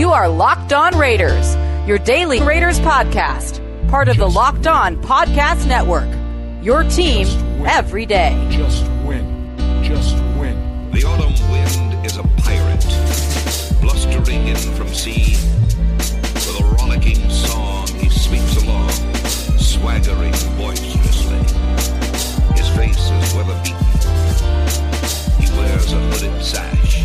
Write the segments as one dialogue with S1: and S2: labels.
S1: You are Locked On Raiders, your daily Raiders podcast, part of the Locked On Podcast Network. Your team every day.
S2: Just win. Just win.
S3: The autumn wind is a pirate, blustering in from sea. With a rollicking song, he sweeps along, swaggering boisterously. His face is weather beaten. He wears a hooded sash,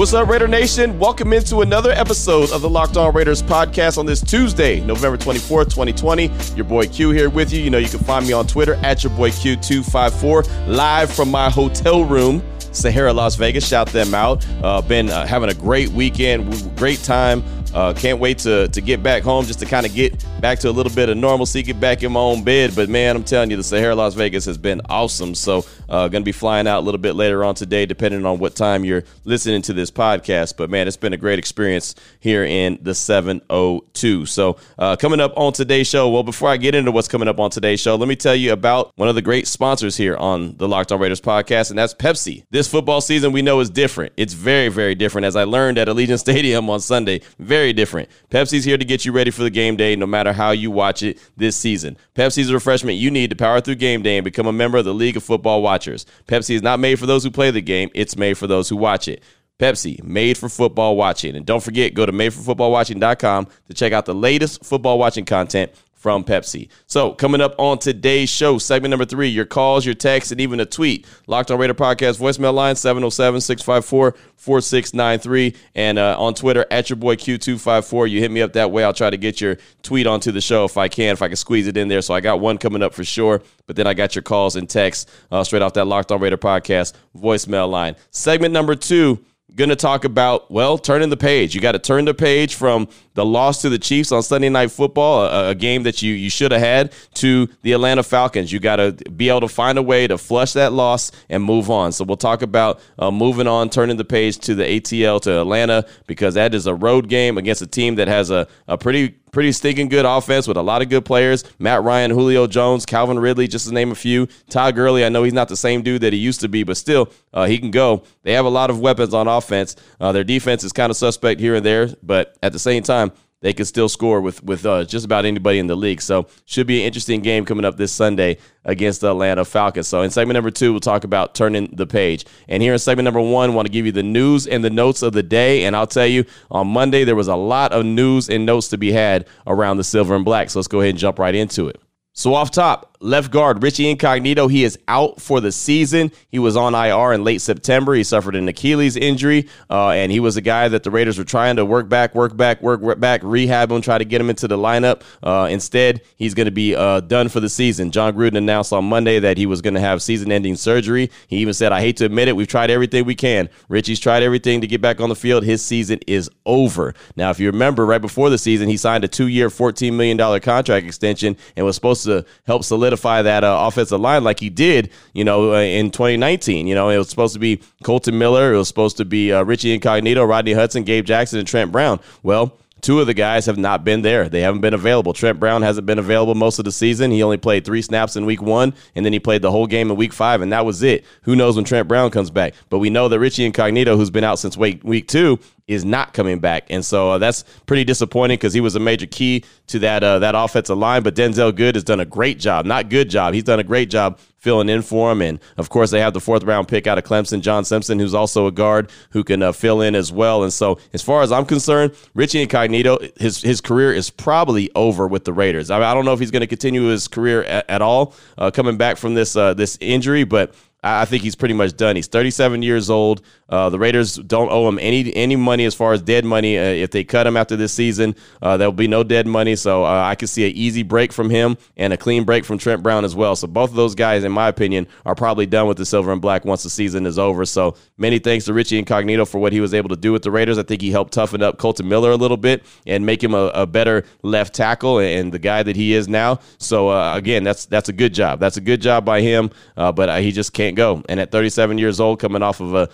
S4: What's up, Raider Nation? Welcome into another episode of the Locked On Raiders podcast on this Tuesday, November 24th, 2020. Your boy Q here with you. You know, you can find me on Twitter at your boy Q254, live from my hotel room, Sahara, Las Vegas. Shout them out. Uh, been uh, having a great weekend, great time. Uh, can't wait to to get back home just to kind of get back to a little bit of normalcy, get back in my own bed. But man, I'm telling you, the Sahara Las Vegas has been awesome. So, uh, going to be flying out a little bit later on today, depending on what time you're listening to this podcast. But man, it's been a great experience here in the 702. So, uh, coming up on today's show, well, before I get into what's coming up on today's show, let me tell you about one of the great sponsors here on the Locked On Raiders podcast, and that's Pepsi. This football season, we know is different. It's very, very different, as I learned at Allegiant Stadium on Sunday. Very different. Pepsi's here to get you ready for the game day, no matter how you watch it this season. Pepsi's a refreshment you need to power through game day and become a member of the League of Football Watchers. Pepsi is not made for those who play the game, it's made for those who watch it. Pepsi, made for football watching. And don't forget, go to madeforfootballwatching.com to check out the latest football watching content from Pepsi. So, coming up on today's show, segment number three, your calls, your texts, and even a tweet. Locked on Raider Podcast voicemail line 707 654 4693. And uh, on Twitter, at your boy Q254. You hit me up that way. I'll try to get your tweet onto the show if I can, if I can squeeze it in there. So, I got one coming up for sure. But then I got your calls and texts uh, straight off that Locked on Raider Podcast voicemail line. Segment number two going to talk about, well, turning the page. You got to turn the page from the loss to the Chiefs on Sunday Night Football, a, a game that you, you should have had, to the Atlanta Falcons. You got to be able to find a way to flush that loss and move on. So we'll talk about uh, moving on, turning the page to the ATL to Atlanta, because that is a road game against a team that has a, a pretty pretty stinking good offense with a lot of good players. Matt Ryan, Julio Jones, Calvin Ridley, just to name a few. Todd Gurley, I know he's not the same dude that he used to be, but still, uh, he can go. They have a lot of weapons on offense. Uh, their defense is kind of suspect here and there, but at the same time, they can still score with with uh, just about anybody in the league. So should be an interesting game coming up this Sunday against the Atlanta Falcons. So in segment number two, we'll talk about turning the page. And here in segment number one, want to give you the news and the notes of the day. And I'll tell you, on Monday there was a lot of news and notes to be had around the silver and black. So let's go ahead and jump right into it. So off top, left guard Richie Incognito, he is out for the season. He was on IR in late September. He suffered an Achilles injury, uh, and he was a guy that the Raiders were trying to work back, work back, work back, rehab him, try to get him into the lineup. Uh, instead, he's going to be uh, done for the season. Jon Gruden announced on Monday that he was going to have season-ending surgery. He even said, "I hate to admit it, we've tried everything we can. Richie's tried everything to get back on the field. His season is over." Now, if you remember, right before the season, he signed a two-year, $14 million contract extension and was supposed to help solidify that uh, offensive line like he did, you know, uh, in 2019. You know, it was supposed to be Kolton Miller, it was supposed to be uh, Richie Incognito, Rodney Hudson, Gabe Jackson, and Trent Brown. Well, Two of the guys have not been there. They haven't been available. Trent Brown hasn't been available most of the season. He only played three snaps in week one, and then he played the whole game in week five, and that was it. Who knows when Trent Brown comes back? But we know that Richie Incognito, who's been out since week, week two, is not coming back, and so uh, that's pretty disappointing because he was a major key to that uh, that offensive line. But Denzelle Good has done a great job, not good job. He's done a great job filling in for him, and of course they have the fourth round pick out of Clemson, John Simpson, who's also a guard who can uh, fill in as well. And so, as far as I'm concerned, Richie Incognito, his his career is probably over with the Raiders. I, I don't know if he's going to continue his career at, at all uh, coming back from this uh, this injury, but I think he's pretty much done. He's 37 years old. Uh, the Raiders don't owe him any any money as far as dead money. Uh, if they cut him after this season, uh, there will be no dead money. So uh, I could see an easy break from him and a clean break from Trent Brown as well. So both of those guys, in my opinion, are probably done with the silver and black once the season is over. So many thanks to Richie Incognito for what he was able to do with the Raiders. I think he helped toughen up Kolton Miller a little bit and make him a, a better left tackle and the guy that he is now. So uh, again, that's that's a good job. That's a good job by him. Uh, but he just can't go. And at 37 years old, coming off of a,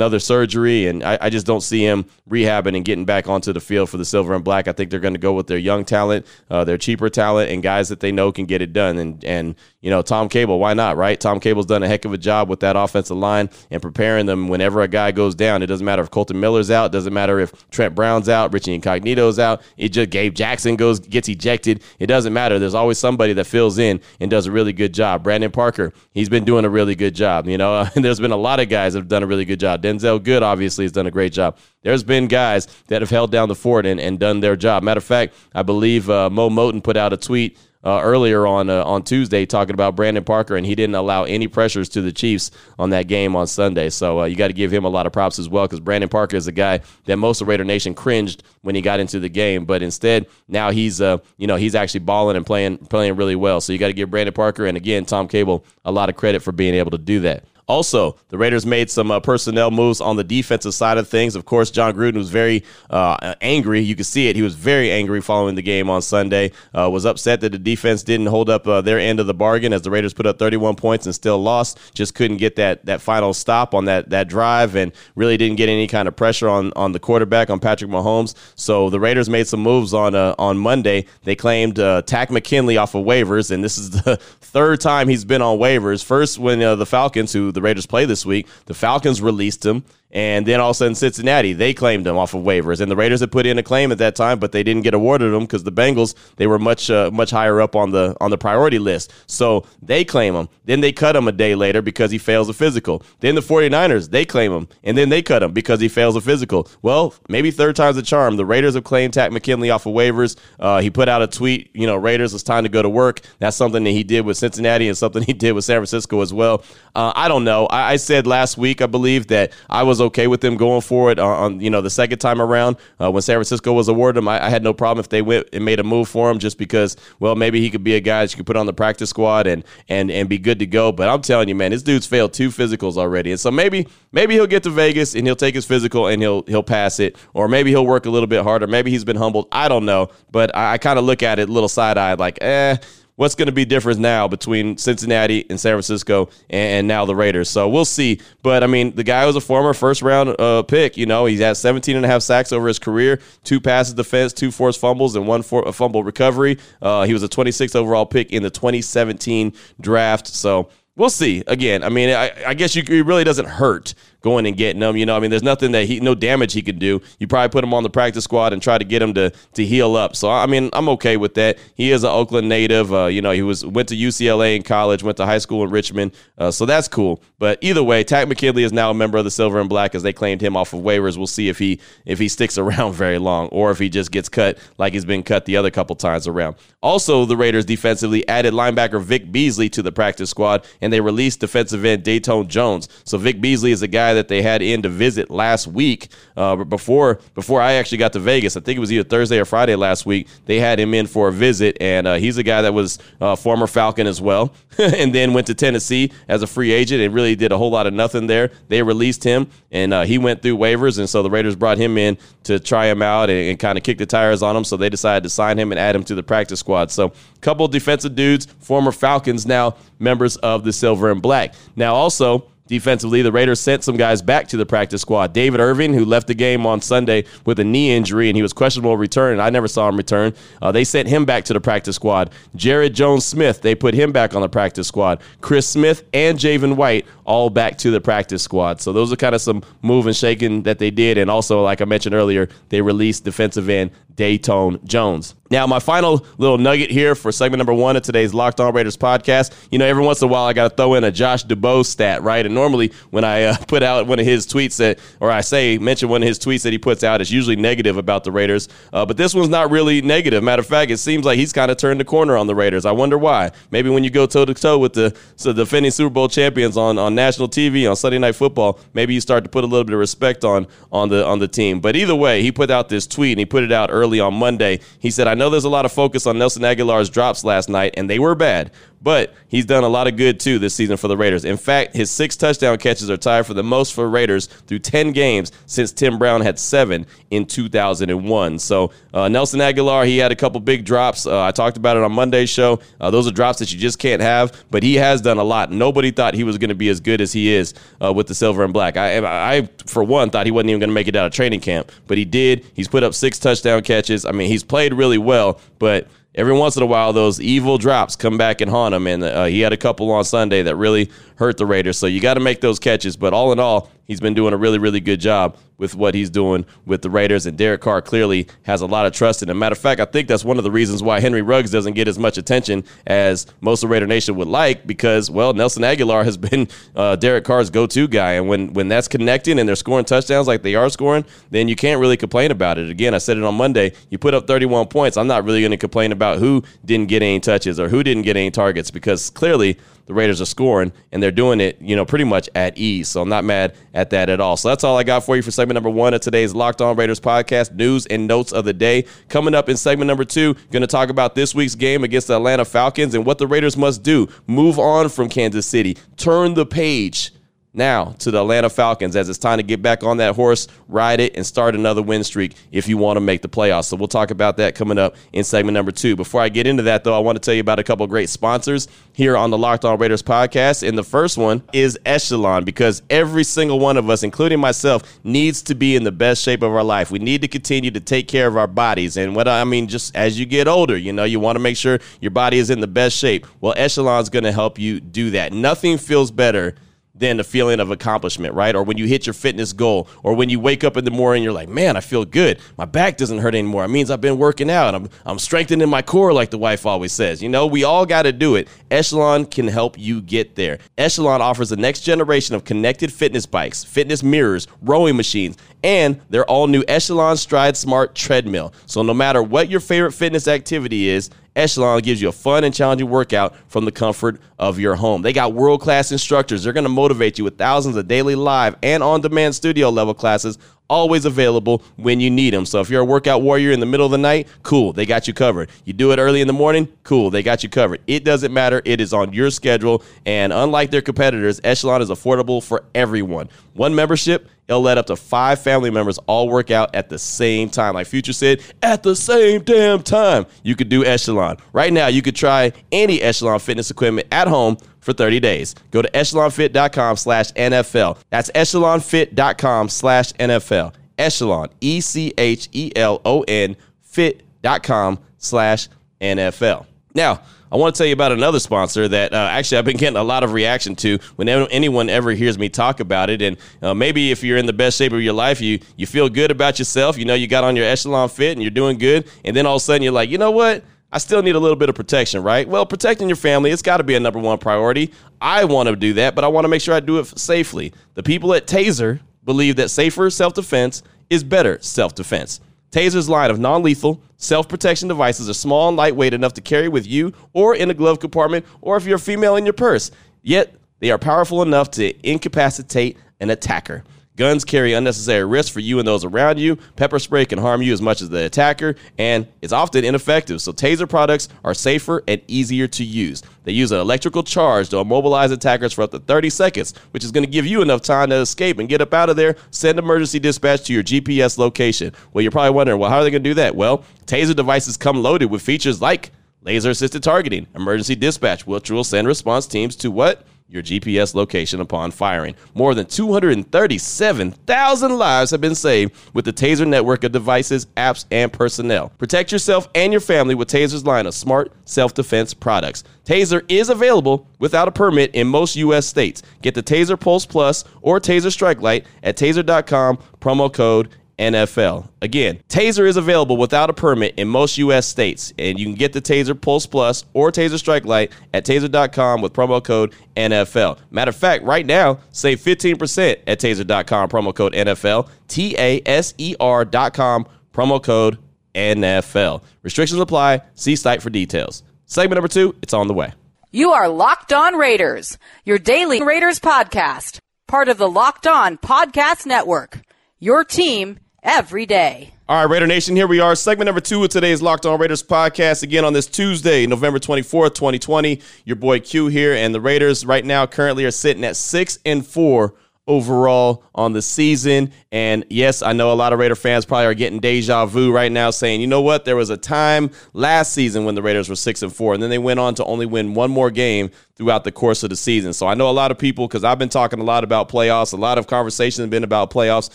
S4: another surgery, and I, I, just don't see him rehabbing and getting back onto the field for the silver and black. I think they're going to go with their young talent, uh, their cheaper talent, and guys that they know can get it done. And and you know, Tom Cable, why not, right? Tom Cable's done a heck of a job with that offensive line and preparing them whenever a guy goes down. It doesn't matter if Kolton Miller's out, it doesn't matter if Trent Brown's out, Richie Incognito's out, it just Gabe Jackson goes gets ejected. It doesn't matter. There's always somebody that fills in and does a really good job. Brandon Parker, he's been doing a really good job. You know, there's been a lot of guys that have done a really good job. Denzelle Good obviously has done a great job. There's been guys that have held down the fort and, and done their job. Matter of fact, I believe uh, Mo Moton put out a tweet uh, earlier on uh, on Tuesday talking about Brandon Parker, and he didn't allow any pressures to the Chiefs on that game on Sunday. So uh, you got to give him a lot of props as well because Brandon Parker is a guy that most of Raider Nation cringed when he got into the game, but instead now he's uh you know he's actually balling and playing playing really well. So you got to give Brandon Parker and again Tom Cable a lot of credit for being able to do that. Also, the Raiders made some uh, personnel moves on the defensive side of things. Of course, Jon Gruden was very uh, angry. You could see it. He was very angry following the game on Sunday. Uh, was upset that the defense didn't hold up uh, their end of the bargain as the Raiders put up 31 points and still lost. Just couldn't get that that final stop on that that drive and really didn't get any kind of pressure on on the quarterback on Patrick Mahomes. So the Raiders made some moves on uh, on Monday. They claimed uh, Takk McKinley off of waivers, and this is the third time he's been on waivers. First, when the Falcons, who the the Raiders play this week. The Falcons released him. And then all of a sudden, Cincinnati, they claimed him off of waivers. And the Raiders had put in a claim at that time, but they didn't get awarded him because the Bengals, they were much uh, much higher up on the on the priority list. So they claim him. Then they cut him a day later because he fails a physical. Then the 49ers, they claim him. And then they cut him because he fails a physical. Well, maybe third time's a charm. The Raiders have claimed Takk McKinley off of waivers. Uh, he put out a tweet, you know, Raiders, it's time to go to work. That's something that he did with Cincinnati and something he did with San Francisco as well. Uh, I don't know. I, I said last week, I believe, that I was okay with them going for it on, on you know the second time around uh, when San Francisco was awarded him. I, I, had no problem if they went and made a move for him just because well maybe he could be a guy that you could put on the practice squad and and and be good to go. But I'm telling you, man, this dude's failed two physicals already, and so maybe maybe he'll get to Vegas and he'll take his physical and he'll he'll pass it, or maybe he'll work a little bit harder. Maybe he's been humbled. I don't know, but I, I kind of look at it a little side eyed like eh what's going to be different now between Cincinnati and San Francisco and, now the Raiders. So we'll see. But I mean, the guy was a former first round uh, pick. You know, he's had 17 and a half sacks over his career, two passes defense, two forced fumbles, and one for, fumble recovery. Uh, he was a 26th overall pick in the 2017 draft. So we'll see. Again, I mean, I, I guess you, it really doesn't hurt going and getting him. You know, I mean, there's nothing that he, no damage he can do. You probably put him on the practice squad and try to get him to to heal up. So I mean, I'm okay with that. He is an Oakland native. Uh, you know, he was went to UCLA in college, went to high school in Richmond. Uh, so that's cool. But either way, Takk McKinley is now a member of the Silver and Black as they claimed him off of waivers. We'll see if he if he sticks around very long or if he just gets cut like he's been cut the other couple times around. Also, the Raiders defensively added linebacker Vic Beasley to the practice squad, and they released defensive end Datone Jones. So Vic Beasley is a guy that they had in to visit last week. Uh, before before I actually got to Vegas, I think it was either Thursday or Friday last week. They had him in for a visit, and uh, he's a guy that was uh, former Falcon as well, and then went to Tennessee as a free agent and really did a whole lot of nothing there. They released him, and uh, he went through waivers, and so the Raiders brought him in to try him out and, and kind of kick the tires on him. So they decided to sign him and add him to the practice squad. So couple defensive dudes, former Falcons, now members of the Silver and Black. Now also Defensively, the Raiders sent some guys back to the practice squad. David Irving, who left the game on Sunday with a knee injury and he was questionable return. I never saw him return. Uh, they sent him back to the practice squad. Jared Jones Smith, they put him back on the practice squad. Chris Smith and Javin White all back to the practice squad. So those are kind of some move and shaking that they did. And also, like I mentioned earlier, they released defensive end Datone Jones. Now, my final little nugget here for segment number one of today's Locked On Raiders podcast. You know, every once in a while I got to throw in a Josh Dubow stat, right? And normally when I uh, put out one of his tweets that, or I say mention one of his tweets that he puts out, it's usually negative about the Raiders. Uh, but this one's not really negative. Matter of fact, it seems like he's kind of turned the corner on the Raiders. I wonder why. Maybe when you go toe to toe with the so defending Super Bowl champions on, on national TV on Sunday Night Football, maybe you start to put a little bit of respect on on the on the team. But either way, he put out this tweet and he put it out early on Monday. He said, "I know there's a lot of focus." on Nelson Agholor's drops last night, and they were bad. But he's done a lot of good too this season for the Raiders. In fact, his six touchdown catches are tied for the most for Raiders through 10 games since Tim Brown had seven in 2001. So uh, Nelson Agholor, he had a couple big drops. Uh, I talked about it on Monday's show. Uh, those are drops that you just can't have, but he has done a lot. Nobody thought he was going to be as good as he is uh, with the silver and black. I, I, for one, thought he wasn't even going to make it out of training camp, but he did. He's put up six touchdown catches. I mean, he's played really well, but every once in a while those evil drops come back and haunt him. And uh, he had a couple on sunday that really hurt the raiders. So you got to make those catches. But all in all he's been doing a really really good job with what he's doing with the raiders and derek carr clearly has a lot of trust in him. Matter of fact i think that's one of the reasons why henry ruggs doesn't get as much attention as most of raider nation would like because well nelson agholor has been uh, derek carr's go-to guy and when, when that's connecting and they're scoring touchdowns like they are scoring then you can't really complain about it. Again i said it on monday you put up 31 points i'm not really going to complain about who didn't get any touches or who didn't get any targets because clearly the Raiders are scoring and they're doing it, you know, pretty much at ease. So I'm not mad at that at all. So that's all I got for you for segment number one of today's Locked On Raiders podcast, news and notes of the day. Coming up in segment number two, going to talk about this week's game against the Atlanta Falcons and what the Raiders must do. Move on from Kansas City, turn the page now to the Atlanta Falcons as it's time to get back on that horse, ride it, and start another win streak if you want to make the playoffs. So we'll talk about that coming up in segment number two. Before I get into that, though, I want to tell you about a couple great sponsors here on the Locked On Raiders podcast. And the first one is Echelon because every single one of us, including myself, needs to be in the best shape of our life. We need to continue to take care of our bodies. And what I mean, just as you get older, you know, you want to make sure your body is in the best shape. Well, Echelon is going to help you do that. Nothing feels better than the feeling of accomplishment, right? Or when you hit your fitness goal, or when you wake up in the morning, you're like, man, I feel good. My back doesn't hurt anymore. It means I've been working out. I'm, I'm strengthening my core, like the wife always says. You know, we all got to do it. Echelon can help you get there. Echelon offers the next generation of connected fitness bikes, fitness mirrors, rowing machines, and their all new Echelon Stride Smart treadmill. So no matter what your favorite fitness activity is, Echelon gives you a fun and challenging workout from the comfort of your home. They got world class instructors. They're going to motivate you with thousands of daily live and on demand studio level classes always available when you need them. So if you're a workout warrior in the middle of the night, cool, they got you covered. You do it early in the morning, cool, they got you covered. It doesn't matter, it is on your schedule. And unlike their competitors, Echelon is affordable for everyone. One membership, it'll let up to five family members all work out at the same time. Like Future said, at the same damn time, you could do Echelon. Right now, you could try any Echelon fitness equipment at home for 30 days. Go to echelonfit.com slash NFL. That's echelonfit.com slash NFL. Echelon, E C H E L O N, fit.com slash NFL. Now, I want to tell you about another sponsor that uh, actually I've been getting a lot of reaction to whenever anyone ever hears me talk about it. And uh, maybe if you're in the best shape of your life, you you feel good about yourself. You know, you got on your Echelon fit and you're doing good. And then all of a sudden you're like, you know what? I still need a little bit of protection, right? Well, protecting your family, it's got to be a number one priority. I want to do that, but I want to make sure I do it safely. The people at Taser believe that safer self defense is better self defense. Taser's line of non lethal self protection devices are small and lightweight enough to carry with you or in a glove compartment or if you're a female in your purse. Yet, they are powerful enough to incapacitate an attacker. Guns carry unnecessary risks for you and those around you. Pepper spray can harm you as much as the attacker, and it's often ineffective. So, taser products are safer and easier to use. They use an electrical charge to immobilize attackers for up to 30 seconds, which is going to give you enough time to escape and get up out of there. Send emergency dispatch to your GPS location. Well, you're probably wondering, well, how are they going to do that? Well, taser devices come loaded with features like laser assisted targeting, emergency dispatch, which will send response teams to what? Your GPS location upon firing. More than 237,000 lives have been saved with the Taser network of devices, apps, and personnel. Protect yourself and your family with Taser's line of smart self defense products. Taser is available without a permit in most U.S. states. Get the Taser Pulse Plus or Taser Strike Light at taser.com, promo code NFL. Again, Taser is available without a permit in most U.S. states, and you can get the Taser Pulse Plus or Taser Strike Light at taser.com with promo code NFL. Matter of fact, right now, save 15% at taser.com, promo code NFL, T A S E R.com, promo code NFL. Restrictions apply. See site for details. Segment number two, it's on the way.
S1: You are Locked On Raiders, your daily Raiders podcast, part of the Locked On Podcast Network. Your team every day.
S4: All right, Raider Nation, here we are. Segment number two of today's Locked On Raiders podcast. Again on this Tuesday, November 24th, 2020. Your boy Q here, and the Raiders right now currently are sitting at six and four overall on the season. And yes, I know a lot of Raider fans probably are getting deja vu right now, saying, you know what, there was a time last season when the Raiders were six and four, and then they went on to only win one more game throughout the course of the season. So I know a lot of people, because I've been talking a lot about playoffs, a lot of conversations have been about playoffs,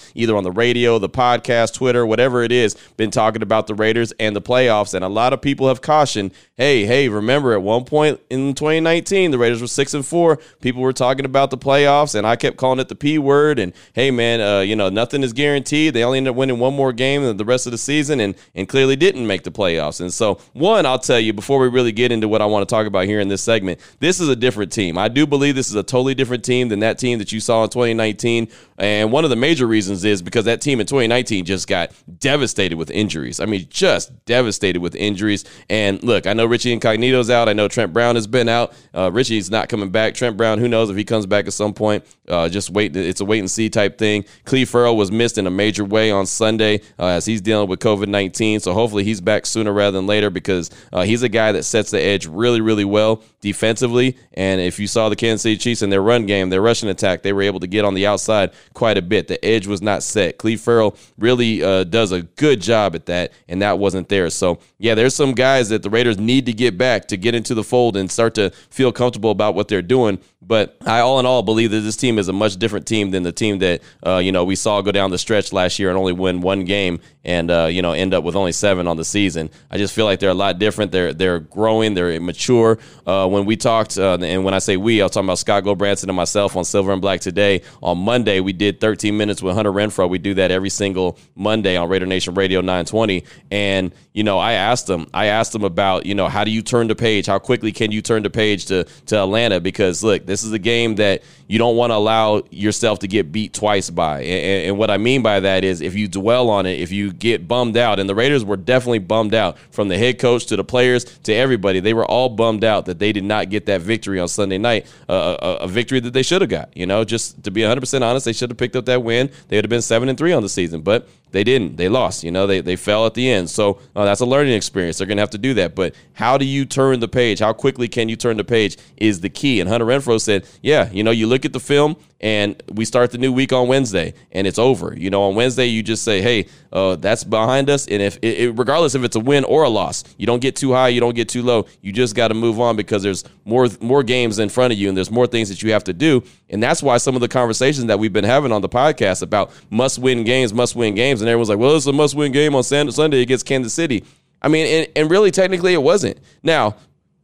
S4: either on the radio, the podcast, Twitter, whatever it is, been talking about the Raiders and the playoffs. And a lot of people have cautioned, hey, hey, remember at one point in 2019, the Raiders were six and four. People were talking about the playoffs, and I kept calling it the Word. And hey, man, uh, you know, nothing is guaranteed. They only ended up winning one more game the rest of the season and, and clearly didn't make the playoffs. And so, one, I'll tell you before we really get into what I want to talk about here in this segment, this is a different team. I do believe this is a totally different team than that team that you saw in 2019. And one of the major reasons is because that team in 2019 just got devastated with injuries. I mean, just devastated with injuries. And look, I know Richie Incognito's out. I know Trent Brown has been out. Uh, Richie's not coming back. Trent Brown, who knows if he comes back at some point. Uh, just wait. It's a wait and see type thing. Cleve Ferrell was missed in a major way on Sunday uh, as he's dealing with COVID 19. So hopefully he's back sooner rather than later because uh, he's a guy that sets the edge really, really well defensively. And if you saw the Kansas City Chiefs in their run game, their rushing attack, they were able to get on the outside quite a bit. The edge was not set. Cleve Ferrell really uh, does a good job at that, and that wasn't there. So, yeah, there's some guys that the Raiders need to get back to get into the fold and start to feel comfortable about what they're doing. But I, all in all, believe that this team is a much different team than the team that uh, you know we saw go down the stretch last year and only win one game and uh, you know end up with only seven on the season. I just feel like they're a lot different. They're they're growing. They're mature. Uh, when we talked, uh, and when I say we, I'm talking about Scott Gulbransen and myself on Silver and Black today. On Monday, we did 13 minutes with Hunter Renfrow. We do that every single Monday on Raider Nation Radio 920. And you know, I asked them. I asked them about you know how do you turn the page? How quickly can you turn the page to to Atlanta? Because look, this is a game that you don't want to allow yourself to get beat twice by. And, and, what I mean by that is if you dwell on it, if you get bummed out, and the Raiders were definitely bummed out from the head coach to the players to everybody, they were all bummed out that they did not get that victory on Sunday night, a, a, victory that they should have got. You know, just to be 100% honest, they should have picked up that win. They would have been 7 and 3 on the season, but they didn't. They lost. You know, they, they fell at the end. So uh, that's a learning experience. They're going to have to do that. But how do you turn the page? How quickly can you turn the page is the key. And Hunter Renfrow said, yeah, you know, you look at the film and we start the new week on Wednesday and it's over. You know, on Wednesday, you just say, hey, uh, that's behind us. And if it, regardless if it's a win or a loss, you don't get too high, you don't get too low. You just got to move on because there's more more games in front of you and there's more things that you have to do. And that's why some of the conversations that we've been having on the podcast about must win games, must win games, and everyone's like, well, it's a must win game on Sunday against Kansas City. I mean, and, and really, technically, it wasn't. Now,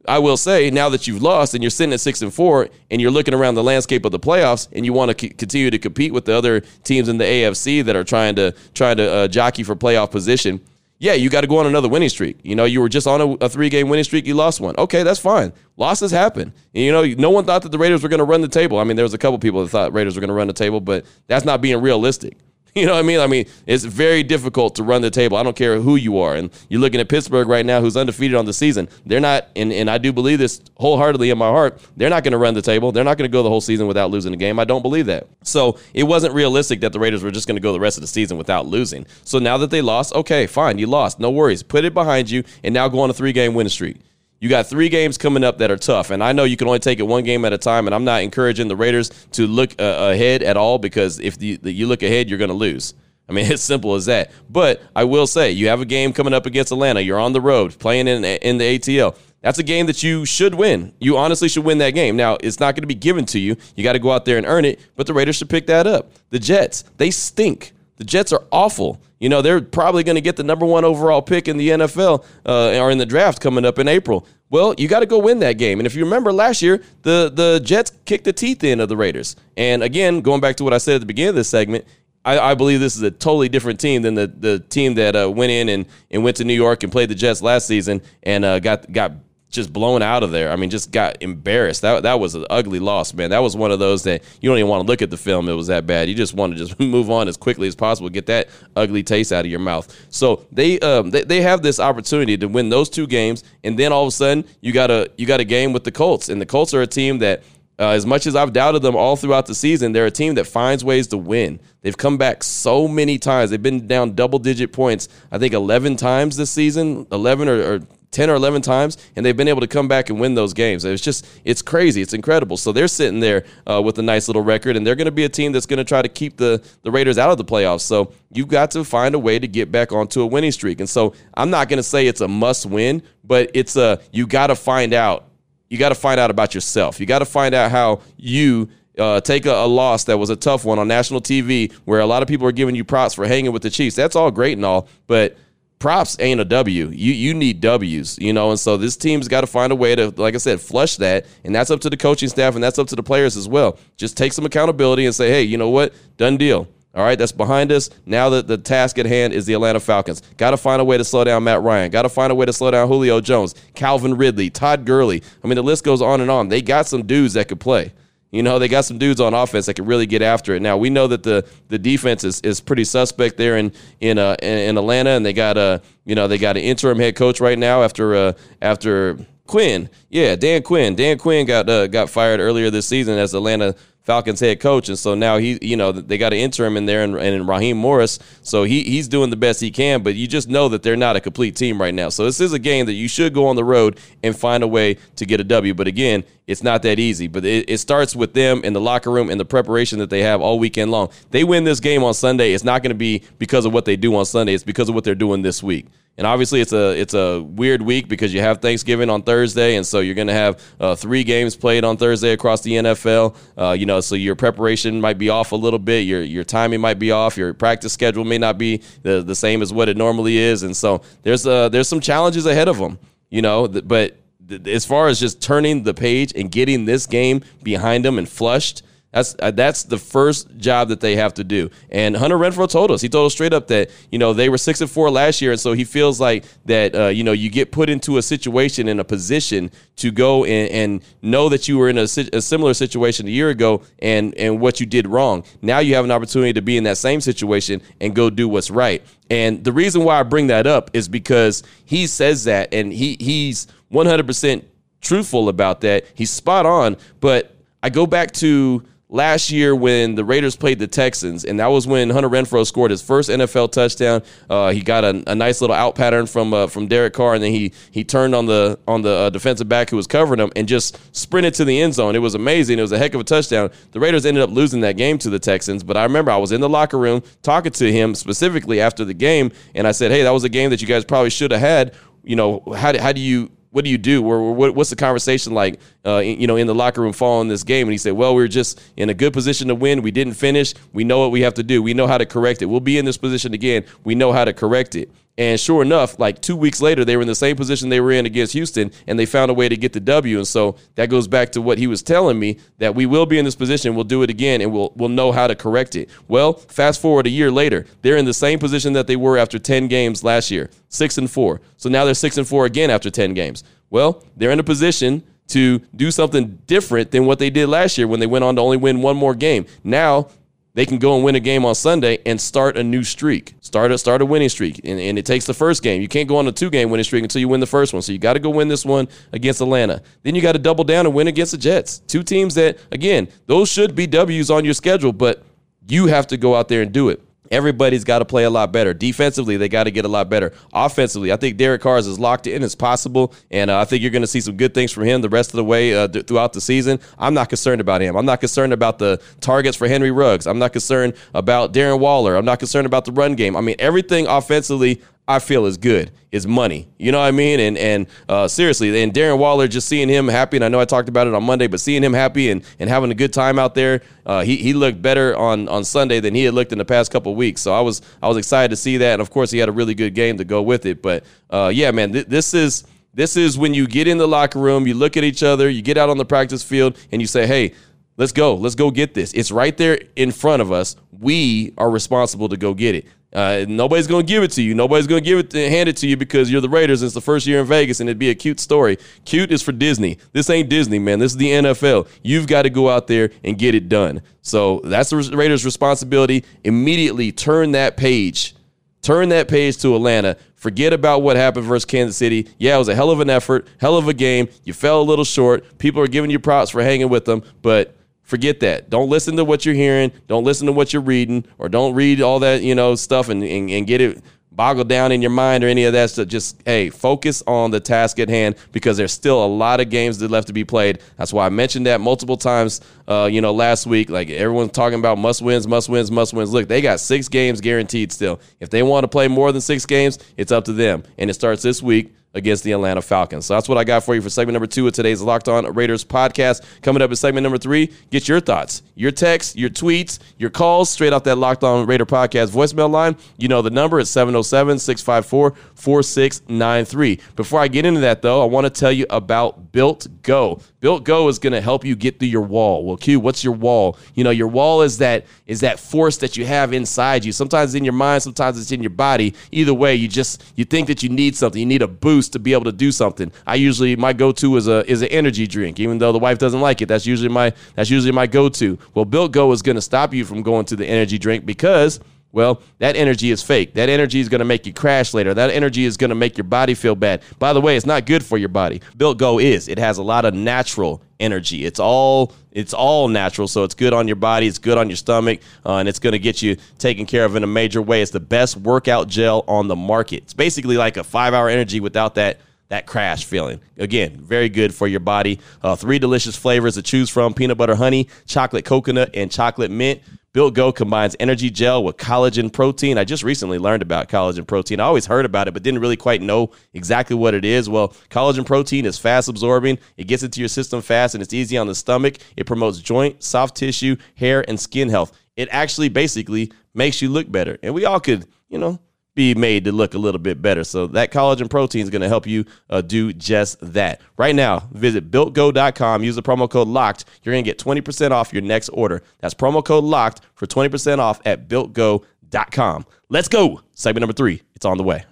S4: I will say now that you've lost and you're sitting at six and four and you're looking around the landscape of the playoffs and you want to c- continue to compete with the other teams in the AFC that are trying to trying to uh, jockey for playoff position. Yeah, you got to go on another winning streak. You know, you were just on a, a three game winning streak, you lost one. Okay, that's fine. Losses happen. And, you know, no one thought that the Raiders were going to run the table. I mean, there was a couple people that thought Raiders were going to run the table, but that's not being realistic. You know what I mean? I mean, it's very difficult to run the table. I don't care who you are. And you're looking at Pittsburgh right now, who's undefeated on the season. They're not, and, and I do believe this wholeheartedly in my heart, they're not going to run the table. They're not going to go the whole season without losing a game. I don't believe that. So it wasn't realistic that the Raiders were just going to go the rest of the season without losing. So now that they lost, okay, fine, you lost. No worries. Put it behind you and now go on a three game winning streak. You got three games coming up that are tough, and I know you can only take it one game at a time. And I'm not encouraging the Raiders to look uh, ahead at all because if the, the, you look ahead, you're going to lose. I mean, it's simple as that. But I will say, you have a game coming up against Atlanta. You're on the road playing in in the ATL. That's a game that you should win. You honestly should win that game. Now, it's not going to be given to you. You got to go out there and earn it, but the Raiders should pick that up. The Jets, they stink. The Jets are awful. You know, they're probably going to get the number one overall pick in the NFL uh, or in the draft coming up in April. Well, you got to go win that game. And if you remember last year, the, the Jets kicked the teeth in of the Raiders. And again, going back to what I said at the beginning of this segment, I, I believe this is a totally different team than the the team that uh, went in and, and went to New York and played the Jets last season and uh, got got just blown out of there. I mean, just got embarrassed. That that was an ugly loss, man. That was one of those that you don't even want to look at the film. It was that bad. You just want to just move on as quickly as possible, get that ugly taste out of your mouth. So they um they, they have this opportunity to win those two games, and then all of a sudden you got a you got a game with the Colts, and the Colts are a team that. Uh, as much as I've doubted them all throughout the season, they're a team that finds ways to win. They've come back so many times. They've been down double digit points, I think 11 times this season, 11 or, or 10 or 11 times, and they've been able to come back and win those games. It's just, it's crazy. It's incredible. So they're sitting there uh, with a nice little record, and they're going to be a team that's going to try to keep the, the Raiders out of the playoffs. So you've got to find a way to get back onto a winning streak. And so I'm not going to say it's a must win, but it's a, you got to find out. You got to find out about yourself. You got to find out how you uh, take a, a, loss that was a tough one on national TV where a lot of people are giving you props for hanging with the Chiefs. That's all great and all, but props ain't a W. You you need W's, you know, and so this team's got to find a way to, like I said, flush that, and that's up to the coaching staff and that's up to the players as well. Just take some accountability and say, hey, you know what, done deal. All right, that's behind us. Now that the task at hand is the Atlanta Falcons. Got to find a way to slow down Matt Ryan. Got to find a way to slow down Julio Jones, Calvin Ridley, Todd Gurley. I mean, the list goes on and on. They got some dudes that could play. You know, they got some dudes on offense that can really get after it. Now we know that the the defense is, is pretty suspect there in in uh, in Atlanta, and they got a you know they got an interim head coach right now after uh, after Quinn. Yeah, Dan Quinn. Dan Quinn got uh, got fired earlier this season as Atlanta Falcons head coach, and so now he, you know, they got an interim in there, and, and Raheem Morris, so he he's doing the best he can. But you just know that they're not a complete team right now. So this is a game that you should go on the road and find a way to get a W. But again, it's not that easy. But it, it starts with them in the locker room and the preparation that they have all weekend long. They win this game on Sunday. It's not going to be because of what they do on Sunday. It's because of what they're doing this week. And obviously, it's a it's a weird week because you have Thanksgiving on Thursday, and so you're going to have uh, three games played on Thursday across the NFL. Uh, you know, so your preparation might be off a little bit. Your your timing might be off. Your practice schedule may not be the, the same as what it normally is, and so there's uh there's some challenges ahead of them. You know, but as far as just turning the page and getting this game behind them and flushed that's uh, that's the first job that they have to do. And Hunter Renfrow told us. He told us straight up that you know they were six and four last year, and so he feels like that uh, you know you get put into a situation in a position to go and, and know that you were in a, a, similar situation a year ago and and what you did wrong. Now you have an opportunity to be in that same situation and go do what's right. And the reason why I bring that up is because he says that, and he he's one hundred percent truthful about that. He's spot on, but I go back to last year when the Raiders played the Texans, and that was when Hunter Renfrow scored his first NFL touchdown. Uh, he got a, a, nice little out pattern from uh, from Derek Carr, and then he he turned on the on the uh, defensive back who was covering him and just sprinted to the end zone. It was amazing. It was a heck of a touchdown. The Raiders ended up losing that game to the Texans, but I remember I was in the locker room talking to him specifically after the game, and I said, "Hey, that was a game that you guys probably should have had." You know, how how do you what do you do? Or what, what's the conversation like, uh, you know, in the locker room following this game? And he said, well, we are just in a good position to win. We didn't finish. We know what we have to do. We know how to correct it. We'll be in this position again. We know how to correct it. And sure enough, like two weeks later, they were in the same position they were in against Houston, and they found a way to get the W. And so that goes back to what he was telling me that we will be in this position, we'll do it again, and we'll we'll know how to correct it. Well, fast forward a year later, they're in the same position that they were after ten games last year, six and four. So now they're six and four again after ten games. Well, they're in a position to do something different than what they did last year when they went on to only win one more game. Now they can go and win a game on Sunday and start a new streak. Start a start a winning streak. And, and it takes the first game. You can't go on a two game winning streak until you win the first one. So you got to go win this one against Atlanta. Then you got to double down and win against the Jets. Two teams that, again, those should be W's on your schedule, but you have to go out there and do it. Everybody's got to play a lot better. Defensively, they got to get a lot better. Offensively, I think Derek Carr is as locked in as possible, and uh, I think you're going to see some good things from him the rest of the way uh, th- throughout the season. I'm not concerned about him. I'm not concerned about the targets for Henry Ruggs. I'm not concerned about Darren Waller. I'm not concerned about the run game. I mean, everything offensively I feel is good is money. You know what I mean? And and uh, seriously, and Darren Waller, just seeing him happy, and I know I talked about it on Monday, but seeing him happy and, and having a good time out there, uh, he he looked better on, on Sunday than he had looked in the past couple weeks. So I was I was excited to see that, and of course he had a really good game to go with it. But uh, yeah, man, th- this is this is when you get in the locker room, you look at each other, you get out on the practice field, and you say, hey Let's go. Let's go get this. It's right there in front of us. We are responsible to go get it. Uh, nobody's going to give it to you. Nobody's going to give it to, hand it to you because you're the Raiders. And it's the first year in Vegas, and it'd be a cute story. Cute is for Disney. This ain't Disney, man. This is the NFL. You've got to go out there and get it done. So that's the Raiders' responsibility. Immediately turn that page. Turn that page to Atlanta. Forget about what happened versus Kansas City. Yeah, it was a hell of an effort, hell of a game. You fell a little short. People are giving you props for hanging with them, but Forget that. Don't listen to what you're hearing. Don't listen to what you're reading, or don't read all that you know stuff and, and, and get it boggled down in your mind or any of that stuff. Just hey, focus on the task at hand because there's still a lot of games that left to be played. That's why I mentioned that multiple times. Uh, you know, last week, like everyone's talking about must wins, must wins, must wins. Look, they got six games guaranteed still. If they want to play more than six games, it's up to them, and it starts this week against the Atlanta Falcons. So that's what I got for you for segment number two of today's Locked On Raiders podcast. Coming up in segment number three, get your thoughts, your texts, your tweets, your calls straight off that Locked On Raider podcast voicemail line. You know the number is 707 654 4693. Before I get into that, though, I want to tell you about Built Go. Built Go is going to help you get through your wall. Well, Q, what's your wall? You know, your wall is that is that force that you have inside you. Sometimes it's in your mind, sometimes it's in your body. Either way, you just you think that you need something. You need a boost to be able to do something. I usually my go-to is a is an energy drink, even though the wife doesn't like it. That's usually my that's usually my go-to. Well, Built Go is going to stop you from going to the energy drink because well, that energy is fake. That energy is going to make you crash later. That energy is going to make your body feel bad. By the way, it's not good for your body. Built Go is. It has a lot of natural energy. It's all it's all natural, so it's good on your body. It's good on your stomach, uh, and it's going to get you taken care of in a major way. It's the best workout gel on the market. It's basically like a five hour energy without that that crash feeling. Again, very good for your body. Uh, three delicious flavors to choose from: peanut butter honey, chocolate coconut, and chocolate mint. Built Go combines energy gel with collagen protein. I just recently learned about collagen protein. I always heard about it, but didn't really quite know exactly what it is. Well, collagen protein is fast absorbing, it gets into your system fast, and it's easy on the stomach. It promotes joint, soft tissue, hair, and skin health. It actually basically makes you look better. And we all could, you know, be made to look a little bit better. So that collagen protein is going to help you uh, do just that. Right now, visit builtgo.com. Use the promo code LOCKED. You're going to get 20% off your next order. That's promo code LOCKED for 20% off at builtgo.com. Let's go. Segment number three. It's on the way.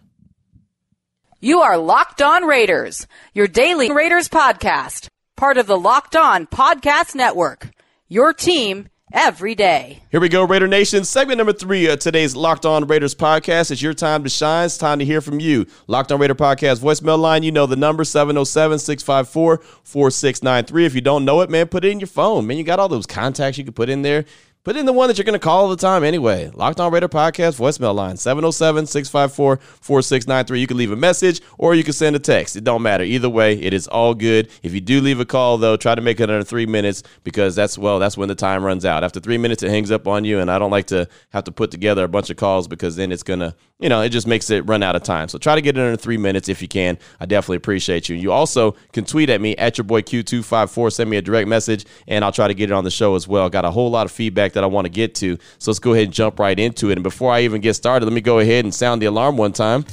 S1: You are Locked On Raiders, your daily Raiders podcast, part of the Locked On Podcast Network. Your team every day.
S4: Here we go, Raider Nation. Segment number three of today's Locked On Raiders podcast. It's your time to shine. It's time to hear from you. Locked On Raider podcast voicemail line. You know the number 707 654 4693. If you don't know it, man, put it in your phone. Man, you got all those contacts you can put in there. Put in the one that you're going to call all the time anyway. Locked on Raider Podcast voicemail line 707 654 4693. You can leave a message or you can send a text. It don't matter. Either way, it is all good. If you do leave a call, though, try to make it under three minutes because that's, well, that's when the time runs out. After three minutes, it hangs up on you. And I don't like to have to put together a bunch of calls because then it's going to, you know, it just makes it run out of time. So try to get it under three minutes if you can. I definitely appreciate you. You also can tweet at me at your boy Q254. Send me a direct message and I'll try to get it on the show as well. Got a whole lot of feedback that I want to get to. So let's go ahead and jump right into it. And before I even get started, let me go ahead and sound the alarm one time.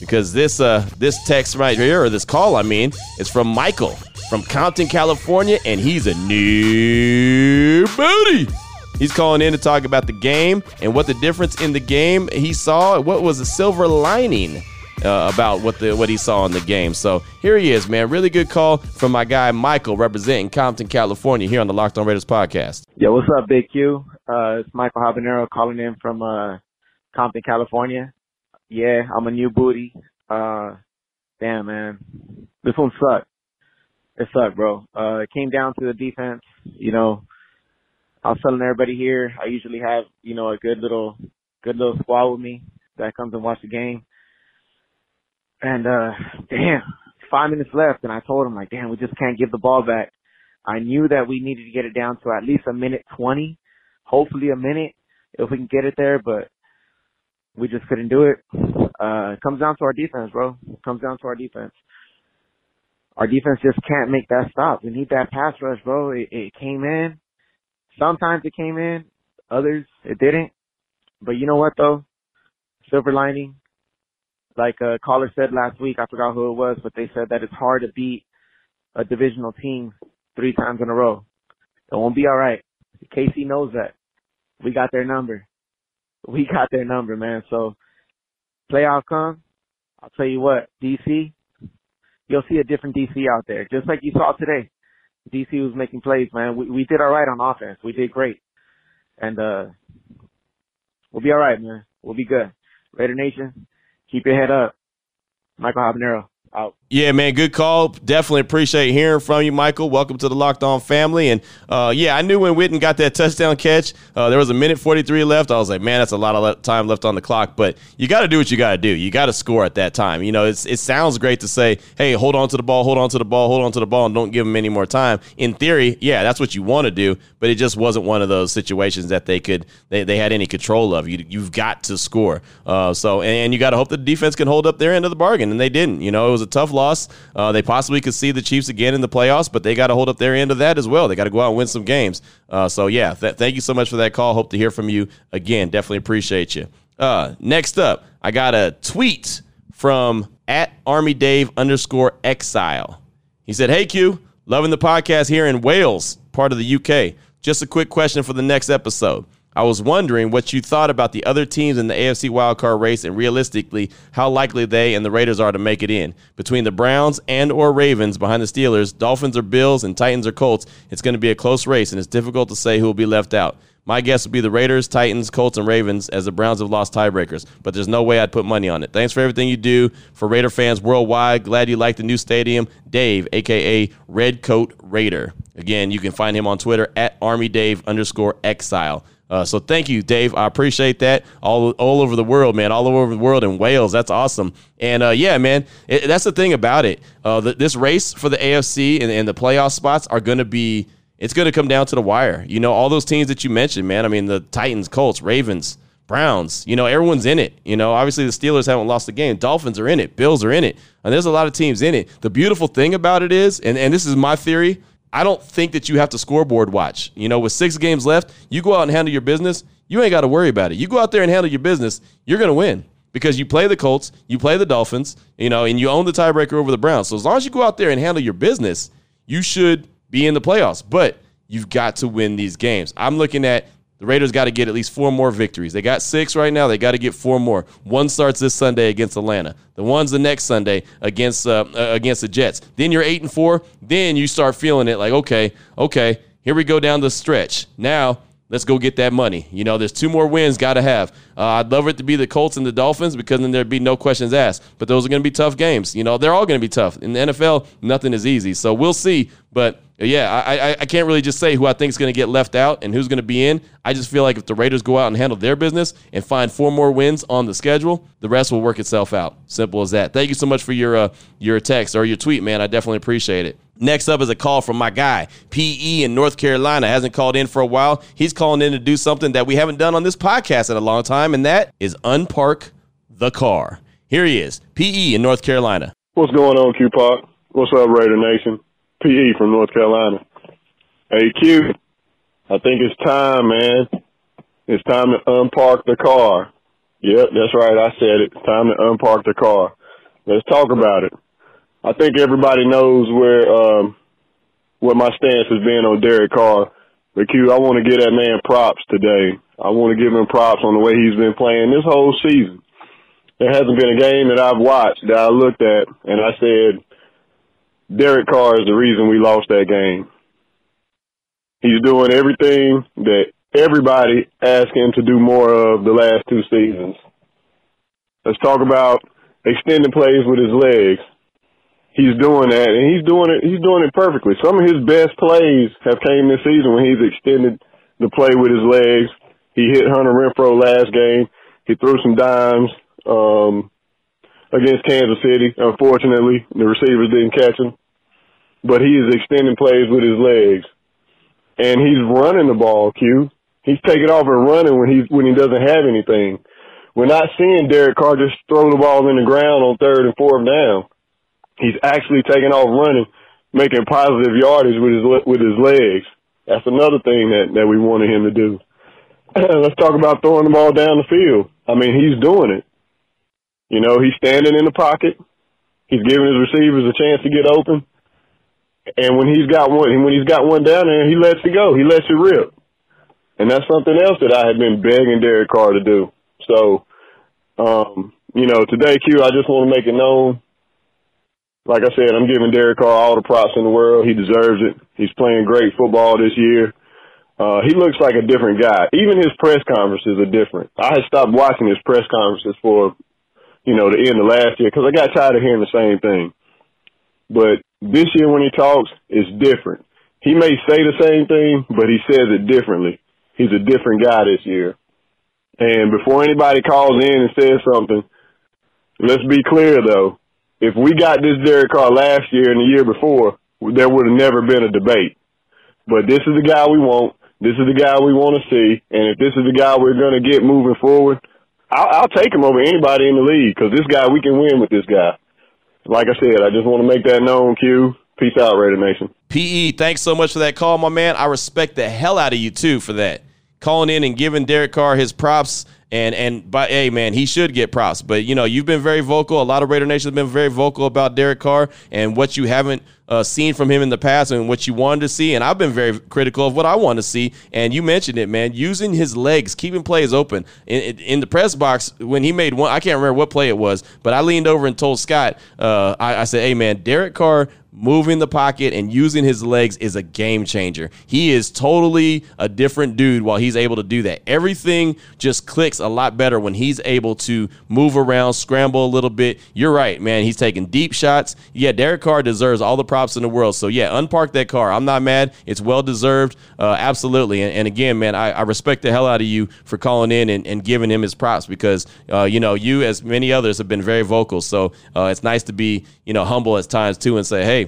S4: Because this uh this text right here, or this call, I mean, is from Michael from Compton, California, and he's a new booty. He's calling in to talk about the game and what the difference in the game he saw. What was the silver lining uh, about what the what he saw in the game. So here he is, man. Really good call from my guy Michael, representing Compton, California, here on the Locked On Raiders podcast.
S5: Yo, what's up, Big Q? Uh, it's Michael Habanero calling in from uh, Compton, California. Yeah, I'm a new booty. Uh, damn, man, this one sucked. It sucked, bro. Uh, it came down to the defense. You know, I was telling everybody here, I usually have, you know, a good little, good little squad with me that comes and watch the game. And uh damn, five minutes left and I told him like, damn, we just can't give the ball back. I knew that we needed to get it down to at least a minute twenty, hopefully a minute if we can get it there, but we just couldn't do it. Uh it comes down to our defense, bro. It comes down to our defense. Our defense just can't make that stop. We need that pass rush, bro. It, it came in. Sometimes it came in, others it didn't. But you know what though? Silver lining, like a caller said last week, I forgot who it was, but they said that it's hard to beat a divisional team three times in a row. It won't be all right. KC knows that. We got their number. We got their number, man. So playoff come, I'll tell you what, DC, you'll see a different DC out there, just like you saw today. DC was making plays, man. We we did all right on offense. We did great, and uh, we'll be all right, man. We'll be good. Raider Nation, keep your head up. Michael Habanero out.
S4: Yeah, man, good call. Definitely appreciate hearing from you, Michael. Welcome to the Locked On family. And uh, yeah, I knew when Witten got that touchdown catch, uh, there was a minute 43 left. I was like, man, that's a lot of time left on the clock. But you got to do what you got to do. You got to score at that time. You know, it's, it sounds great to say, hey, hold on to the ball, hold on to the ball, hold on to the ball, and don't give them any more time. In theory, yeah, that's what you want to do. But it just wasn't one of those situations that they could they, they had any control of. You, you've got to score. Uh, so and, and you got to hope that the defense can hold up their end of the bargain, and they didn't. You know, it was a tough loss. Uh, they possibly could see the Chiefs again in the playoffs, but they got to hold up their end of that as well. They got to go out and win some games. Uh, so yeah, th- thank you so much for that call. Hope to hear from you again. Definitely appreciate you. Uh, next up, I got a tweet from at Army Dave underscore Exile. He said, "Hey Q, loving the podcast here in Wales, part of the UK. Just a quick question for the next episode." I was wondering what you thought about the other teams in the AFC wildcard race and realistically how likely they and the Raiders are to make it in. Between the Browns and or Ravens behind the Steelers, Dolphins or Bills, and Titans or Colts, it's going to be a close race and it's difficult to say who will be left out. My guess would be the Raiders, Titans, Colts, and Ravens as the Browns have lost tiebreakers, but there's no way I'd put money on it. Thanks for everything you do for Raider fans worldwide. Glad you like the new stadium. Dave, aka Redcoat Raider. Again, you can find him on Twitter at Army Dave underscore exile. Uh, so thank you, Dave. I appreciate that. All all over the world, man. All over the world in Wales. That's awesome. And uh, yeah, man, it, that's the thing about it. Uh, the, this race for the AFC and, and the playoff spots are going to be. It's going to come down to the wire. You know, all those teams that you mentioned, man. I mean, the Titans, Colts, Ravens, Browns. You know, everyone's in it. You know, obviously the Steelers haven't lost the game. Dolphins are in it. Bills are in it. And there's a lot of teams in it. The beautiful thing about it is, and, and this is my theory, I don't think that you have to scoreboard watch. You know, with six games left, you go out and handle your business. You ain't got to worry about it. You go out there and handle your business, you're going to win because you play the Colts, you play the Dolphins, you know, and you own the tiebreaker over the Browns. So as long as you go out there and handle your business, you should be in the playoffs. But you've got to win these games. I'm looking at the Raiders got to get at least four more victories. They got six right now. They got to get four more. One starts this Sunday against Atlanta. The one's the next Sunday against uh, uh, against the Jets. Then you're eight and four. Then you start feeling it like okay, okay, here we go down the stretch. Now let's go get that money. You know, there's two more wins got to have. Uh, I'd love it to be the Colts and the Dolphins because then there'd be no questions asked. But those are going to be tough games. You know, they're all going to be tough. In the NFL, nothing is easy. So we'll see. But yeah, I, I, I can't really just say who I think is going to get left out and who's going to be in. I just feel like if the Raiders go out and handle their business and find four more wins on the schedule, the rest will work itself out. Simple as that. Thank you so much for your uh, your text or your tweet, man. I definitely appreciate it. Next up is a call from my guy, PE in North Carolina. Hasn't called in for a while. He's calling in to do something that we haven't done on this podcast in a long time, and that is unpark the car. Here he is, PE in North Carolina.
S6: What's going on, Q Park? What's up, Raider Nation? PE from North Carolina. Hey, Q, I think it's time, man. It's time to unpark the car. Yep, that's right. I said it. It's time to unpark the car. Let's talk about it. I think everybody knows where um, what my stance has been on Derek Carr. But Q, I want to give that man props today. I want to give him props on the way he's been playing this whole season. There hasn't been a game that I've watched that I looked at and I said, Derek Carr is the reason we lost that game. He's doing everything that everybody asked him to do more of the last two seasons. Let's talk about extending plays with his legs. He's doing that, and he's doing it. He's doing it perfectly. Some of his best plays have came this season when he's extended the play with his legs. He hit Hunter Renfrow last game. He threw some dimes um, against Kansas City. Unfortunately, the receivers didn't catch him, but he is extending plays with his legs and he's running the ball, Q. He's taking off and running when he's when he doesn't have anything. We're not seeing Derek Carr just throw the ball in the ground on third and fourth down. He's actually taking off running, making positive yardage with his with his legs. That's another thing that that we wanted him to do. Let's talk about throwing the ball down the field. I mean, he's doing it. You know, he's standing in the pocket. He's giving his receivers a chance to get open And when he's got one, when he's got one down there, he lets it go. He lets it rip. And that's something else that I had been begging Derek Carr to do. So, um, you know, today, Q, I just want to make it known. Like I said, I'm giving Derek Carr all the props in the world. He deserves it. He's playing great football this year. Uh, he looks like a different guy. Even his press conferences are different. I had stopped watching his press conferences for, you know, the end of last year because I got tired of hearing the same thing. But this year when he talks, it's different. He may say the same thing, but he says it differently. He's a different guy this year. And before anybody calls in and says something, let's be clear though. If we got this Derek Carr last year and the year before, there would have never been a debate. But this is the guy we want. This is the guy we want to see. And if this is the guy we're going to get moving forward, I'll, I'll take him over anybody in the league because this guy, we can win with this guy. Like I said, I just want to make that known, Q. Peace out, Raider Nation.
S4: PE, thanks so much for that call, my man. I respect the hell out of you, too, for that. Calling in and giving Derek Carr his props. And and by hey man, he should get props. But you know, you've been very vocal. A lot of Raider Nation have been very vocal about Derek Carr and what you haven't uh, seen from him in the past and what you wanted to see. And I've been very critical of what I want to see. And you mentioned it, man, using his legs, keeping plays open. In, in the press box, when he made one, I can't remember what play it was, but I leaned over and told Scott, uh, I, I said, hey man, Derek Carr moving the pocket and using his legs is a game changer. He is totally a different dude while he's able to do that. Everything just clicks a lot better when he's able to move around, scramble a little bit. You're right, man. He's taking deep shots. Yeah, Derek Carr deserves all the props in the world. So yeah, unpark that car. I'm not mad. It's well deserved. Uh, absolutely. And, and, again, man, I, I, respect the hell out of you for calling in and, and giving him his props because uh, you know you as many others have been very vocal. So uh, it's nice to be you know humble at times too and say, hey,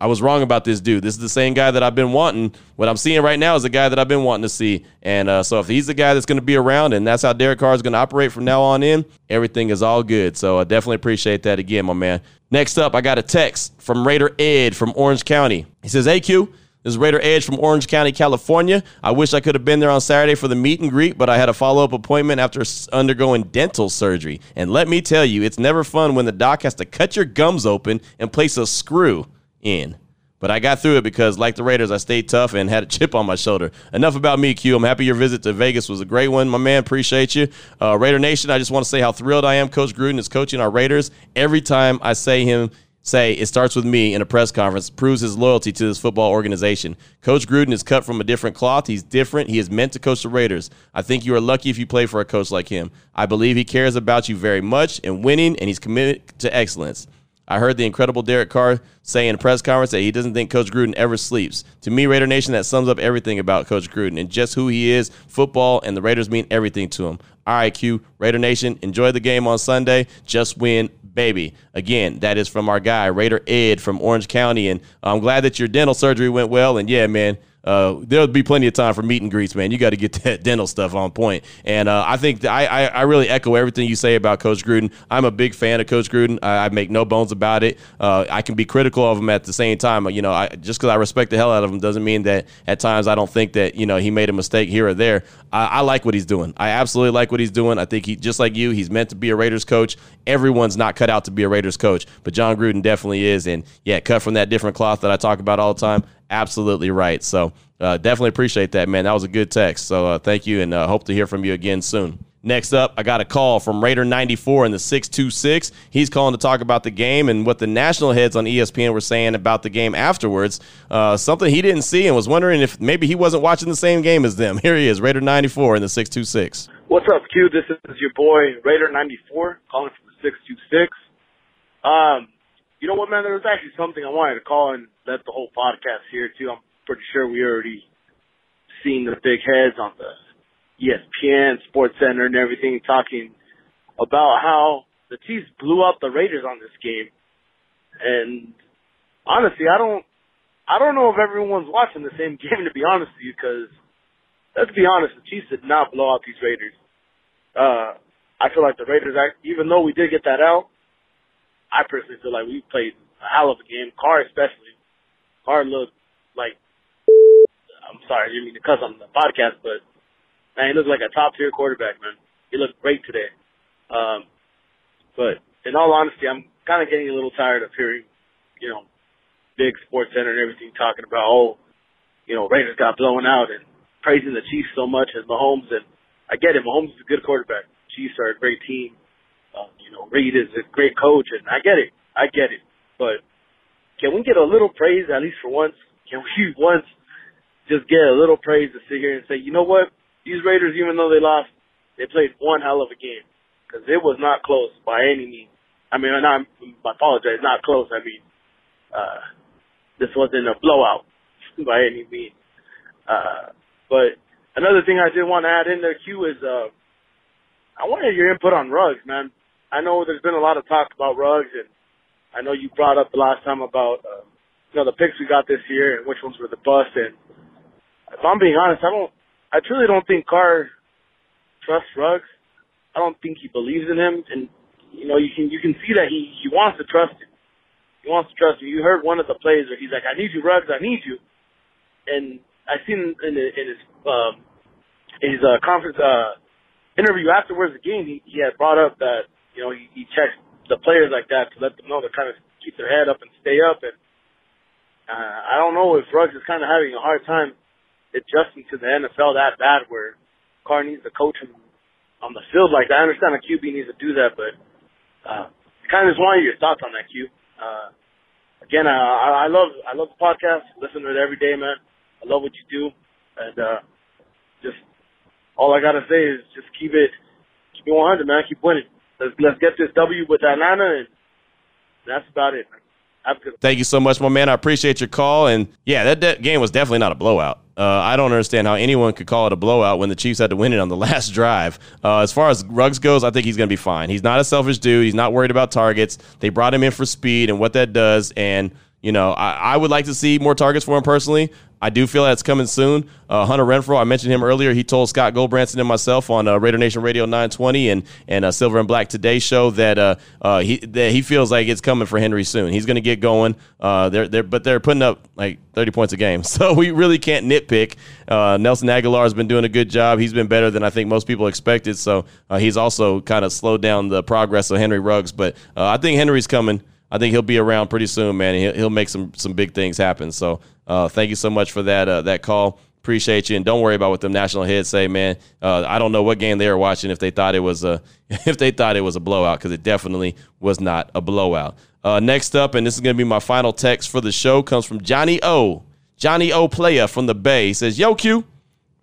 S4: I was wrong about this dude. This is the same guy that I've been wanting. What I'm seeing right now is the guy that I've been wanting to see. And uh, so if he's the guy that's going to be around and that's how Derek Carr is going to operate from now on in, everything is all good. So I definitely appreciate that again, my man. Next up, I got a text from Raider Ed from Orange County. He says, AQ, This is Raider Edge from Orange County, California. I wish I could have been there on Saturday for the meet and greet, but I had a follow up appointment after undergoing dental surgery. And let me tell you, it's never fun when the doc has to cut your gums open and place a screw in. But I got through it because, like the Raiders, I stayed tough and had a chip on my shoulder. Enough about me, Q. I'm happy your visit to Vegas was a great one, my man. Appreciate you. Uh, Raider Nation, I just want to say how thrilled I am. Coach Gruden is coaching our Raiders. Every time I say him, say it starts with me in a press conference proves his loyalty to this football organization. Coach Gruden is cut from a different cloth. He's different. He is meant to coach the Raiders. I think you are lucky if you play for a coach like him. I believe he cares about you very much and winning, and he's committed to excellence. I heard the incredible Derek Carr say in a press conference that he doesn't think Coach Gruden ever sleeps. To me, Raider Nation, that sums up everything about Coach Gruden and just who he is. Football and the Raiders mean everything to him. All right, Q, Raider Nation, enjoy the game on Sunday. Just win, baby. Again, that is from our guy, Raider Ed from Orange County. And I'm glad that your dental surgery went well. And yeah, man, uh, there'll be plenty of time for meet and greets, man. You got to get that dental stuff on point. And uh, I think I, I, I, really echo everything you say about Coach Gruden. I'm a big fan of Coach Gruden. I, I make no bones about it. Uh, I can be critical of him at the same time. You know, I, just because I respect the hell out of him doesn't mean that at times I don't think that you know he made a mistake here or there. I, I like what he's doing. I absolutely like what he's doing. I think he just like you, he's meant to be a Raiders coach. Everyone's not cut out to be a Raiders coach, but Jon Gruden definitely is. And yeah, cut from that different cloth that I talk about all the time. Absolutely right. So uh, definitely appreciate that, man. That was a good text. So uh, thank you, and uh, hope to hear from you again soon. Next up, I got a call from Raider94 in the 626. He's calling to talk about the game and what the national heads on ESPN were saying about the game afterwards. Uh, something he didn't see and was wondering if maybe he wasn't watching the same game as them. Here he is, Raider94 in the 626.
S7: What's up, Q? This is your boy, Raider94, calling from the 626. Um, you know what, man? There was actually something I wanted to call and let the whole podcast here, too. I'm pretty sure we already seen the big heads on the ESPN, Sports Center, and everything talking about how the Chiefs blew up the Raiders on this game. And honestly, I don't, I don't know if everyone's watching the same game to be honest with you, because let's be honest, the Chiefs did not blow out these Raiders. Uh, I feel like the Raiders, even though we did get that out, I personally feel like we played a hell of a game. Carr especially. Carr looked like I'm sorry, I didn't mean to cuss on the podcast, but man, he looked like a top tier quarterback, man. He looked great today. Um, but in all honesty, I'm kind of getting a little tired of hearing, you know, big sports center and everything talking about, oh, you know, Raiders got blown out and praising the Chiefs so much as Mahomes. And I get it. Mahomes is a good quarterback. Chiefs are a great team. Uh, you know, Reid is a great coach, and I get it. I get it. But can we get a little praise at least for once? Can we once just get a little praise to sit here and say, you know what? These Raiders, even though they lost, they played one hell of a game because it was not close by any means. I mean, not, I apologize, not close. I mean, uh, this wasn't a blowout by any means. Uh, but another thing I did want to add in there, Q, is uh, I wanted your input on Ruggs, man. I know there's been a lot of talk about Ruggs, and I know you brought up the last time about uh, you know the picks we got this year and which ones were the bust. And if I'm being honest, I don't, I truly don't think Carr trusts Ruggs. I don't think he believes in him, and you know you can you can see that he he wants to trust him. He wants to trust him. You heard one of the plays where he's like, "I need you, Ruggs. I need you." and I seen in, the, in his um, his uh, conference uh, interview afterwards the game, he, he had brought up that you know he, he checks the players like that to let them know to kind of keep their head up and stay up. And uh, I don't know if Ruggs is kind of having a hard time adjusting to the NFL that bad, where Carr needs to coach him on the field like. I understand a QB needs to do that, but uh, kind of just wanted your thoughts on that, Q. Uh, again, I, I love I love the podcast. Listen to it every day, man. I love what you do, and uh, just all I gotta say is just keep it keep it 100, man. Keep winning. Let's let's get this W with Atlanta, and that's about it.
S4: Thank you so much, my man. I appreciate your call. And yeah, that, that game was definitely not a blowout. Uh, I don't understand how anyone could call it a blowout when the Chiefs had to win it on the last drive. Uh, as far as Ruggs goes, I think he's going to be fine. He's not a selfish dude. He's not worried about targets. They brought him in for speed and what that does. And you know, I, I, would like to see more targets for him personally. I do feel that's coming soon. Uh, Hunter Renfrow, I mentioned him earlier. He told Scott Gulbransen and myself on uh, Raider Nation Radio 920 and and uh, Silver and Black Today show that uh, uh, he that he feels like it's coming for Henry soon. He's going to get going. Uh, they're, they're but they're putting up like 30 points a game, so we really can't nitpick. Nelson Agholor has been doing a good job. He's been better than I think most people expected. So he's also kind of slowed down the progress of Henry Ruggs. But I think Henry's coming. I think he'll be around pretty soon, man. He'll, he'll make some some big things happen. So uh, thank you so much for that uh, that call. Appreciate you, and don't worry about what them national heads say, man. Uh, I don't know what game they were watching if they thought it was a if they thought it was a blowout because it definitely was not a blowout. Uh, next up, and this is going to be my final text for the show, comes from Johnny O. Johnny O. Player from the Bay he says, "Yo Q,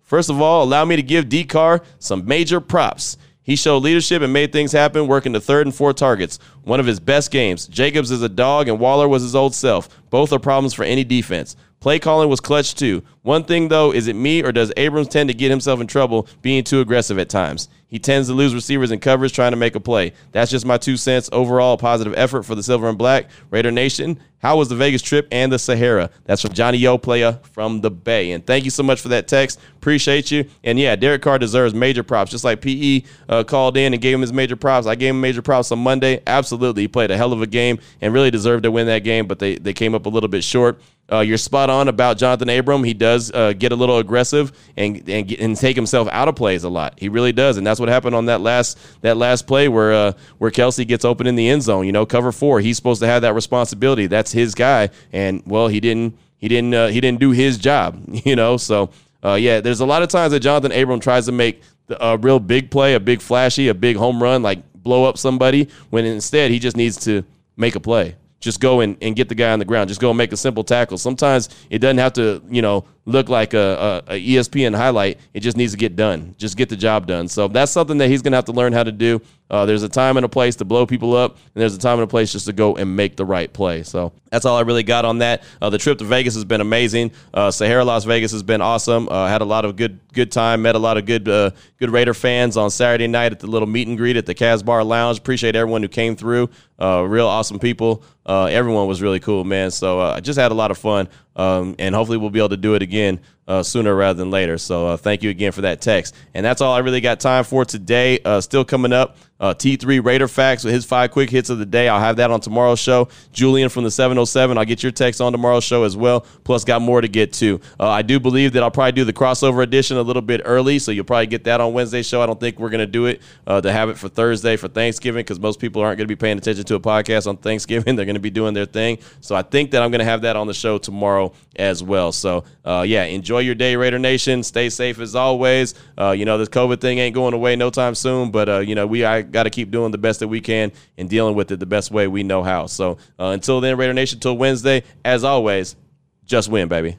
S4: first of all, allow me to give D Car some major props." He showed leadership and made things happen, working the third and fourth targets. One of his best games. Jacobs is a dog, and Waller was his old self. Both are problems for any defense. Play calling was clutch too. One thing though, is it me or does Abrams tend to get himself in trouble being too aggressive at times? He tends to lose receivers in coverage trying to make a play. That's just my two cents. Overall, positive effort for the Silver and Black. Raider Nation, how was the Vegas trip and the Sahara? That's from Johnny Yo, player from the Bay. And thank you so much for that text. Appreciate you. And yeah, Derek Carr deserves major props. Just like PE uh, called in and gave him his major props. I gave him major props on Monday. Absolutely. He played a hell of a game and really deserved to win that game, but they, they came up a little bit short. Uh, you're spot on about Johnathan Abram. He does uh, get a little aggressive and and, and take himself out of plays a lot. He really does, and that's what happened on that last that last play where uh, where Kelce gets open in the end zone. You know, cover four. He's supposed to have that responsibility. That's his guy, and well, he didn't he didn't uh, he didn't do his job. You know, so uh, yeah, there's a lot of times that Johnathan Abram tries to make a real big play, a big flashy, a big home run, like blow up somebody, when instead he just needs to make a play just go and, and get the guy on the ground. Just go and make a simple tackle. Sometimes it doesn't have to, you know, look like a, a, a, ESPN highlight. It just needs to get done. Just get the job done. So that's something that he's going to have to learn how to do. Uh, there's a time and a place to blow people up, and there's a time and a place just to go and make the right play. So that's all I really got on that. Uh, the trip to Vegas has been amazing. Uh, Sahara Las Vegas has been awesome. Uh, had a lot of good good time. Met a lot of good uh, good Raider fans on Saturday night at the little meet and greet at the Casbar Lounge. Appreciate everyone who came through. Uh, real awesome people. Uh, everyone was really cool, man. So uh, I just had a lot of fun, um, and hopefully we'll be able to do it again uh, sooner rather than later. So uh, thank you again for that text. And that's all I really got time for today. Uh, still coming up, uh, T3 Raider Facts with his five quick hits of the day. I'll have that on tomorrow's show. Julian from the 707, I'll get your text on tomorrow's show as well. Plus, got more to get to. Uh, I do believe that I'll probably do the crossover edition a little bit early, so you'll probably get that on Wednesday's show. I don't think we're going to do it uh, to have it for Thursday for Thanksgiving because most people aren't going to be paying attention to a podcast on Thanksgiving. They're going to be doing their thing. So I think that I'm going to have that on the show tomorrow as well. So, uh, yeah, enjoy your day, Raider Nation. Stay safe as always. Uh, you know, this COVID thing ain't going away no time soon, but, uh, you know, we got to keep doing the best that we can and dealing with it the best way we know how. So uh, until then, Raider Nation, until Wednesday, as always, just win, baby.